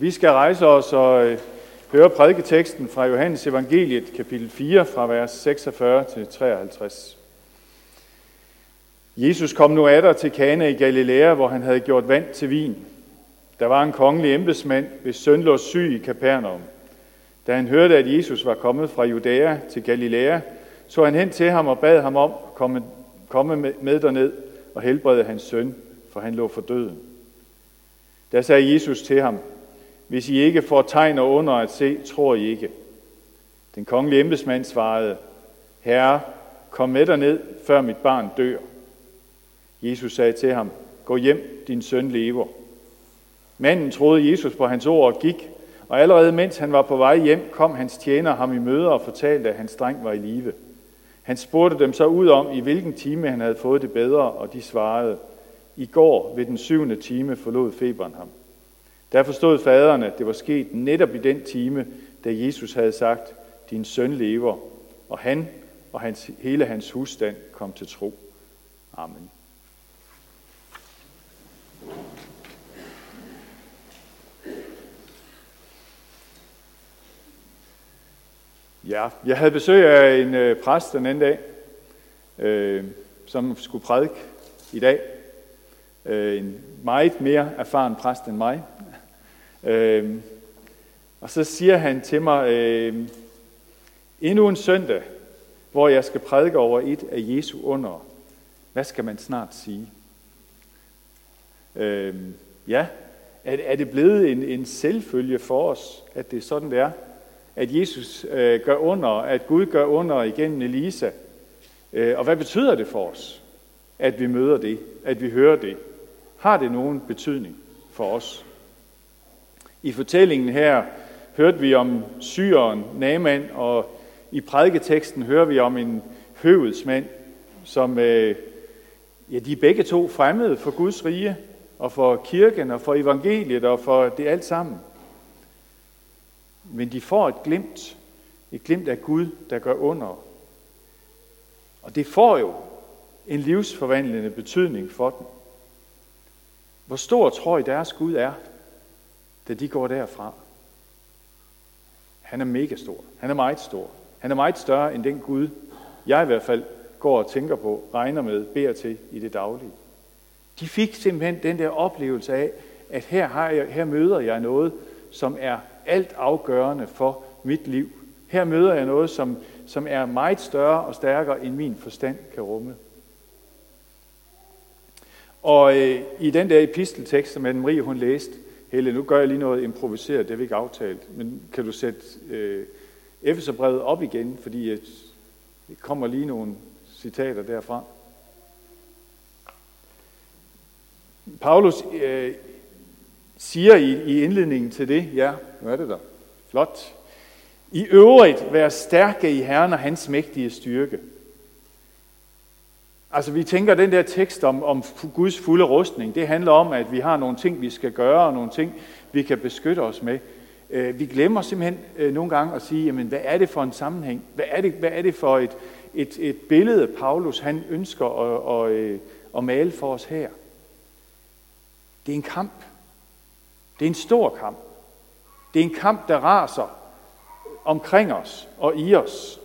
Vi skal rejse os og øh, høre prædiketeksten fra Johannes Evangeliet, kapitel 4, fra vers 46 til 53. Jesus kom nu atter til Kana i Galilea, hvor han havde gjort vand til vin. Der var en kongelig embedsmand, hvis søn lå syg i Kapernaum. Da han hørte, at Jesus var kommet fra Judæa til Galilea, så han hen til ham og bad ham om at komme, komme med derned og helbrede hans søn, for han lå for døden. Da sagde Jesus til ham, hvis I ikke får tegn og under at se, tror I ikke. Den kongelige embedsmand svarede, Herre, kom med ned, før mit barn dør. Jesus sagde til ham, gå hjem, din søn lever. Manden troede Jesus på hans ord og gik, og allerede mens han var på vej hjem, kom hans tjener ham i møde og fortalte, at hans dreng var i live. Han spurgte dem så ud om, i hvilken time han havde fået det bedre, og de svarede, i går ved den syvende time forlod feberen ham. Der forstod faderen, at det var sket netop i den time, da Jesus havde sagt, din søn lever, og han og hans, hele hans husstand kom til tro. Amen. Ja, jeg havde besøg af en øh, præst den anden dag, øh, som skulle prædike i dag. Øh, en meget mere erfaren præst end mig. Øh, og så siger han til mig, øh, endnu en søndag, hvor jeg skal prædike over et af Jesu under. Hvad skal man snart sige? Øh, ja, er, er det blevet en, en selvfølge for os, at det er sådan, det er? At Jesus øh, gør under, at Gud gør under igennem Elisa. Øh, og hvad betyder det for os, at vi møder det, at vi hører det? Har det nogen betydning for os? I fortællingen her hørte vi om syren Naaman, og i prædiketeksten hører vi om en høvedsmand, som øh, ja, de er begge to fremmede for Guds rige, og for kirken, og for evangeliet, og for det alt sammen. Men de får et glimt, et glimt af Gud, der gør under. Og det får jo en livsforvandlende betydning for dem. Hvor stor tror I deres Gud er, da de går derfra? Han er mega stor. Han er meget stor. Han er meget større end den Gud, jeg i hvert fald går og tænker på, regner med, beder til i det daglige. De fik simpelthen den der oplevelse af, at her, har jeg, her møder jeg noget, som er alt afgørende for mit liv. Her møder jeg noget, som, som er meget større og stærkere, end min forstand kan rumme. Og øh, i den der episteltekst, som Anne Marie hun læste, Helle, nu gør jeg lige noget improviseret, det har vi ikke aftalt, men kan du sætte øh, Efeserbrevet op igen, fordi der kommer lige nogle citater derfra. Paulus øh, siger i, i indledningen til det, ja, nu er det der, flot. I øvrigt, vær stærke i Herren og hans mægtige styrke. Altså vi tænker, den der tekst om, om Guds fulde rustning, det handler om, at vi har nogle ting, vi skal gøre, og nogle ting, vi kan beskytte os med. Øh, vi glemmer simpelthen øh, nogle gange at sige, jamen, hvad er det for en sammenhæng? Hvad er det, hvad er det for et, et, et billede, Paulus han ønsker at, at, øh, at male for os her? Det er en kamp. Det er en stor kamp. Det er en kamp, der raser omkring os og i os.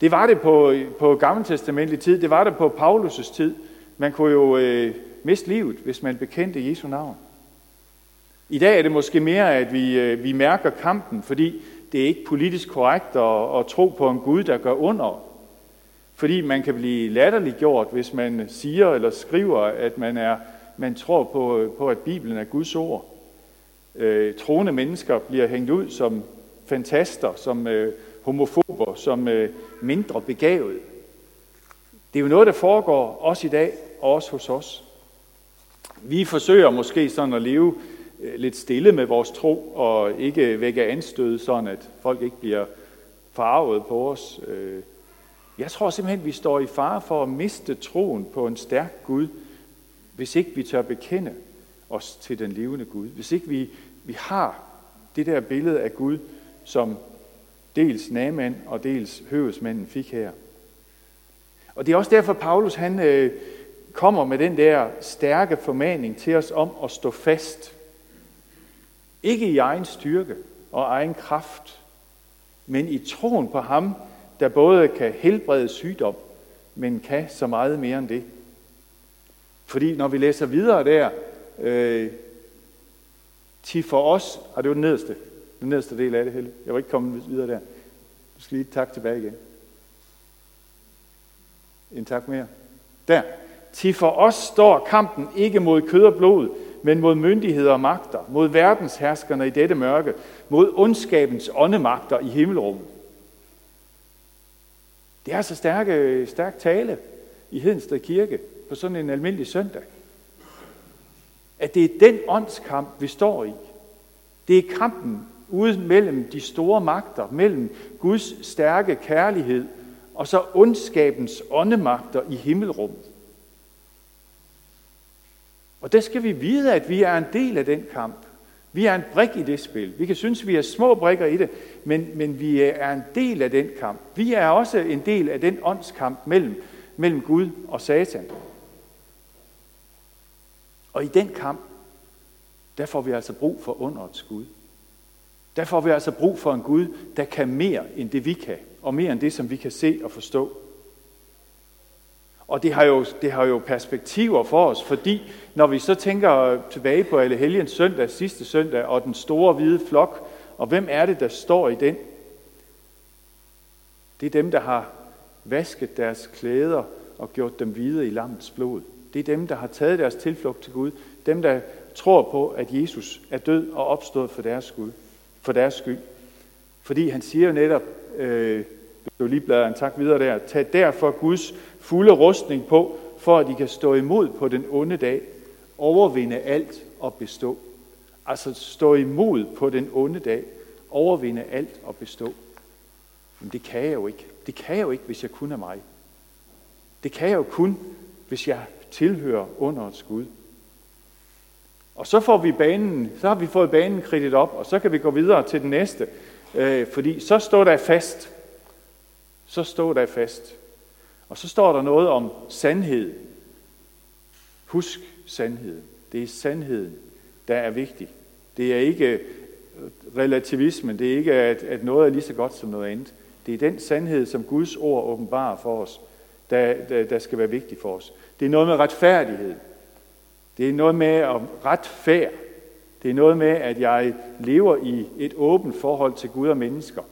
Det var det på, på gammeltestamentlig tid, det var det på Paulus' tid. Man kunne jo øh, miste livet, hvis man bekendte Jesu navn. I dag er det måske mere, at vi, øh, vi mærker kampen, fordi det er ikke politisk korrekt at, at tro på en Gud, der gør under. Fordi man kan blive latterliggjort, hvis man siger eller skriver, at man, er, man tror på, på, at Bibelen er Guds ord. Øh, troende mennesker bliver hængt ud som fantaster, som øh, homofober, som øh, mindre begavet. Det er jo noget, der foregår også i dag, og også hos os. Vi forsøger måske sådan at leve øh, lidt stille med vores tro, og ikke vække anstød, sådan at folk ikke bliver farvet på os. Øh, jeg tror simpelthen, vi står i fare for at miste troen på en stærk Gud, hvis ikke vi tør bekende os til den levende Gud. Hvis ikke vi, vi har det der billede af Gud, som dels Naman og dels høvesmanden fik her. Og det er også derfor, Paulus han øh, kommer med den der stærke formaning til os om at stå fast. Ikke i egen styrke og egen kraft, men i troen på ham, der både kan helbrede sygdom, men kan så meget mere end det. Fordi når vi læser videre der, øh, til for os, og det var den nederste, den nederste del af det, hele. Jeg var ikke kommet videre der. Du skal lige tak tilbage igen. En tak mere. Der. Til for os står kampen ikke mod kød og blod, men mod myndigheder og magter, mod verdensherskerne i dette mørke, mod ondskabens åndemagter i himmelrummet. Det er altså stærke, stærk tale i Hedensted Kirke på sådan en almindelig søndag. At det er den åndskamp, vi står i. Det er kampen ude mellem de store magter, mellem Guds stærke kærlighed og så ondskabens åndemagter i himmelrummet. Og der skal vi vide, at vi er en del af den kamp. Vi er en brik i det spil. Vi kan synes, at vi er små brikker i det, men, men vi er en del af den kamp. Vi er også en del af den åndskamp mellem, mellem Gud og Satan. Og i den kamp, der får vi altså brug for underets Gud. Der får vi altså brug for en Gud, der kan mere end det vi kan, og mere end det, som vi kan se og forstå. Og det har, jo, det har jo perspektiver for os, fordi når vi så tænker tilbage på Alle Helgens søndag, sidste søndag, og den store hvide flok, og hvem er det, der står i den? Det er dem, der har vasket deres klæder og gjort dem hvide i lammets blod. Det er dem, der har taget deres tilflugt til Gud. Dem, der tror på, at Jesus er død og opstået for deres skyld. For deres skyld. Fordi han siger netop, øh, du lige bladrer en tak videre der, tag derfor Guds fulde rustning på, for at I kan stå imod på den onde dag, overvinde alt og bestå. Altså stå imod på den onde dag, overvinde alt og bestå. Men det kan jeg jo ikke. Det kan jeg jo ikke, hvis jeg kun er mig. Det kan jeg jo kun, hvis jeg tilhører underets Gud. Og så får vi banen, så har vi fået banen kridtet op, og så kan vi gå videre til den næste. Øh, fordi så står der fast. Så står der fast. Og så står der noget om sandhed. Husk sandheden. Det er sandheden, der er vigtig. Det er ikke øh, relativismen. Det er ikke, at, at noget er lige så godt som noget andet. Det er den sandhed, som Guds ord åbenbarer for os, der, der, der skal være vigtig for os. Det er noget med retfærdighed. Det er noget med at retfærd. Det er noget med, at jeg lever i et åbent forhold til Gud og mennesker.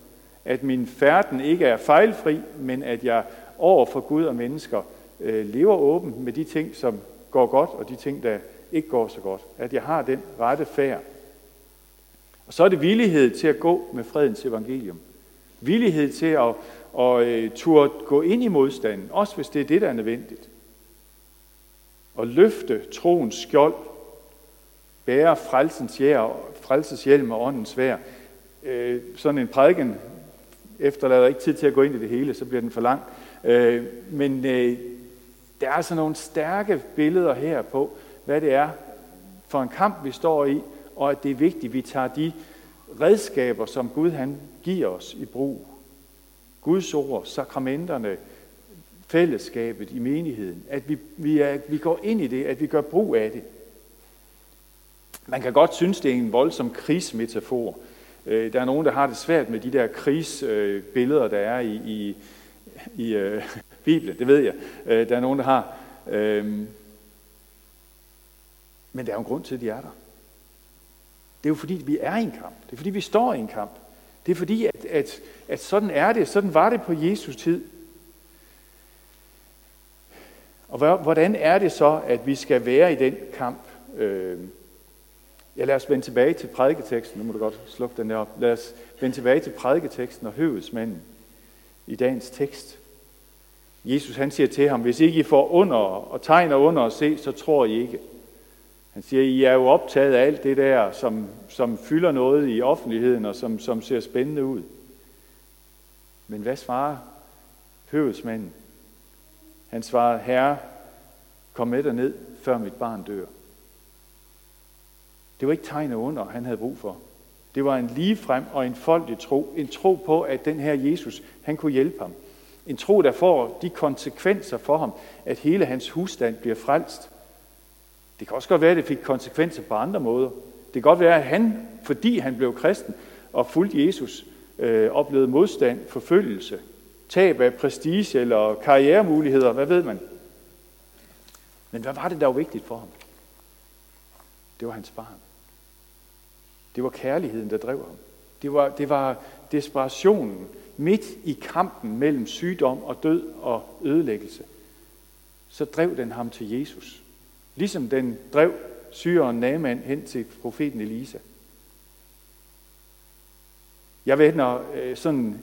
At min færden ikke er fejlfri, men at jeg over for Gud og mennesker øh, lever åbent med de ting, som går godt, og de ting, der ikke går så godt. At jeg har den rette færd. Og så er det villighed til at gå med fredens evangelium. Villighed til at, at, at turde gå ind i modstanden, også hvis det er det, der er nødvendigt og løfte troens skjold, bære frelsens, jær, frelses hjelm og åndens vær. Øh, sådan en prædiken efterlader ikke tid til at gå ind i det hele, så bliver den for lang. Øh, men øh, der er altså nogle stærke billeder her på, hvad det er for en kamp, vi står i, og at det er vigtigt, at vi tager de redskaber, som Gud han giver os i brug. Guds ord, sakramenterne, fællesskabet i menigheden, at vi, vi, er, vi går ind i det, at vi gør brug af det. Man kan godt synes, det er en voldsom krigsmetafor. Øh, der er nogen, der har det svært med de der krigsbilleder, der er i, i, i øh, Bibelen, det ved jeg. Øh, der er nogen, der har. Øh, men der er jo en grund til, at de er der. Det er jo fordi, vi er i en kamp. Det er fordi, vi står i en kamp. Det er fordi, at, at, at sådan er det. Sådan var det på Jesus tid. Og hvordan er det så, at vi skal være i den kamp? Øh, ja, lad os vende tilbage til prædiketeksten. Nu må du godt slukke den der op. Lad os vende tilbage til prædiketeksten og høvedsmanden i dagens tekst. Jesus han siger til ham, hvis ikke I får under og tegner under og se, så tror I ikke. Han siger, I er jo optaget af alt det der, som, som fylder noget i offentligheden og som, som ser spændende ud. Men hvad svarer høvedsmanden? Han svarede, Herre, kom med ned, før mit barn dør. Det var ikke tegn under, han havde brug for. Det var en ligefrem og en foldig tro. En tro på, at den her Jesus, han kunne hjælpe ham. En tro, der får de konsekvenser for ham, at hele hans husstand bliver frelst. Det kan også godt være, at det fik konsekvenser på andre måder. Det kan godt være, at han fordi han blev kristen og fulgte Jesus, øh, oplevede modstand, forfølgelse, tab af prestige eller karrieremuligheder, hvad ved man. Men hvad var det, der var vigtigt for ham? Det var hans barn. Det var kærligheden, der drev ham. Det var, det var desperationen midt i kampen mellem sygdom og død og ødelæggelse. Så drev den ham til Jesus. Ligesom den drev syren Naaman hen til profeten Elisa. Jeg vender øh, sådan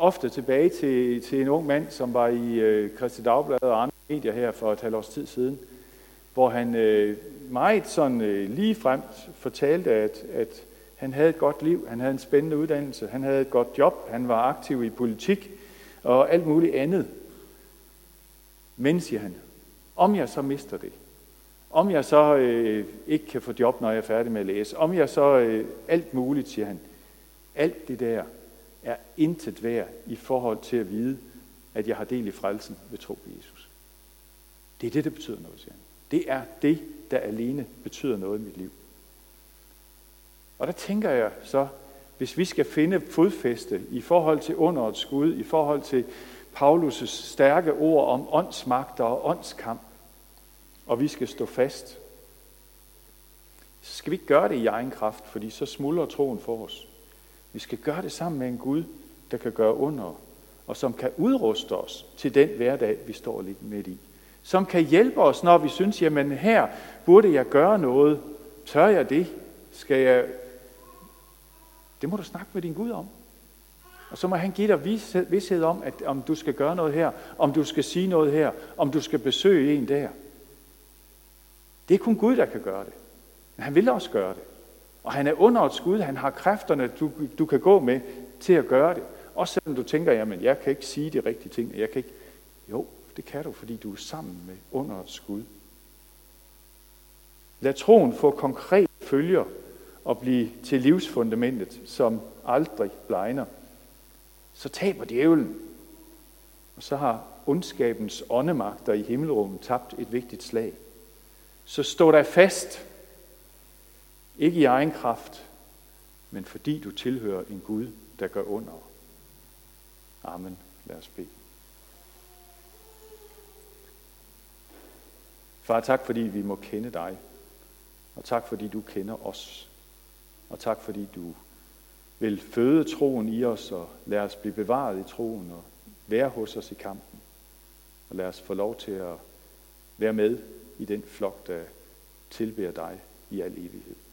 ofte tilbage til, til en ung mand, som var i øh, Christi Dagblad og andre medier her for et halvt års tid siden, hvor han øh, meget sådan øh, lige frem fortalte, at, at han havde et godt liv, han havde en spændende uddannelse, han havde et godt job, han var aktiv i politik og alt muligt andet. Men, siger han, om jeg så mister det, om jeg så øh, ikke kan få job, når jeg er færdig med at læse, om jeg så øh, alt muligt, siger han, alt det der er intet værd i forhold til at vide, at jeg har del i frelsen ved tro på Jesus. Det er det, der betyder noget, siger han. Det er det, der alene betyder noget i mit liv. Og der tænker jeg så, hvis vi skal finde fodfæste i forhold til underets Gud, i forhold til Paulus' stærke ord om åndsmagter og åndskamp, og vi skal stå fast, så skal vi ikke gøre det i egen kraft, fordi så smuldrer troen for os. Vi skal gøre det sammen med en Gud, der kan gøre under, og som kan udruste os til den hverdag, vi står lidt midt i. Som kan hjælpe os, når vi synes, jamen her burde jeg gøre noget. Tør jeg det? Skal jeg det må du snakke med din Gud om. Og så må han give dig vidshed om, at om du skal gøre noget her, om du skal sige noget her, om du skal besøge en der. Det er kun Gud, der kan gøre det. Men han vil også gøre det. Og han er underets Gud. Han har kræfterne, du, du kan gå med til at gøre det. Også selvom du tænker, jamen jeg kan ikke sige de rigtige ting. Jeg kan ikke... Jo, det kan du, fordi du er sammen med underets Gud. Lad troen få konkret følger og blive til livsfundamentet, som aldrig blegner, så taber djævlen. Og så har ondskabens åndemagter i himmelrummet tabt et vigtigt slag. Så stå der fast, ikke i egen kraft, men fordi du tilhører en Gud, der gør under. Amen. Lad os bede. Far, tak fordi vi må kende dig, og tak fordi du kender os. Og tak fordi du vil føde troen i os og lade os blive bevaret i troen og være hos os i kampen. Og lad os få lov til at være med i den flok, der tilbærer dig i al evighed.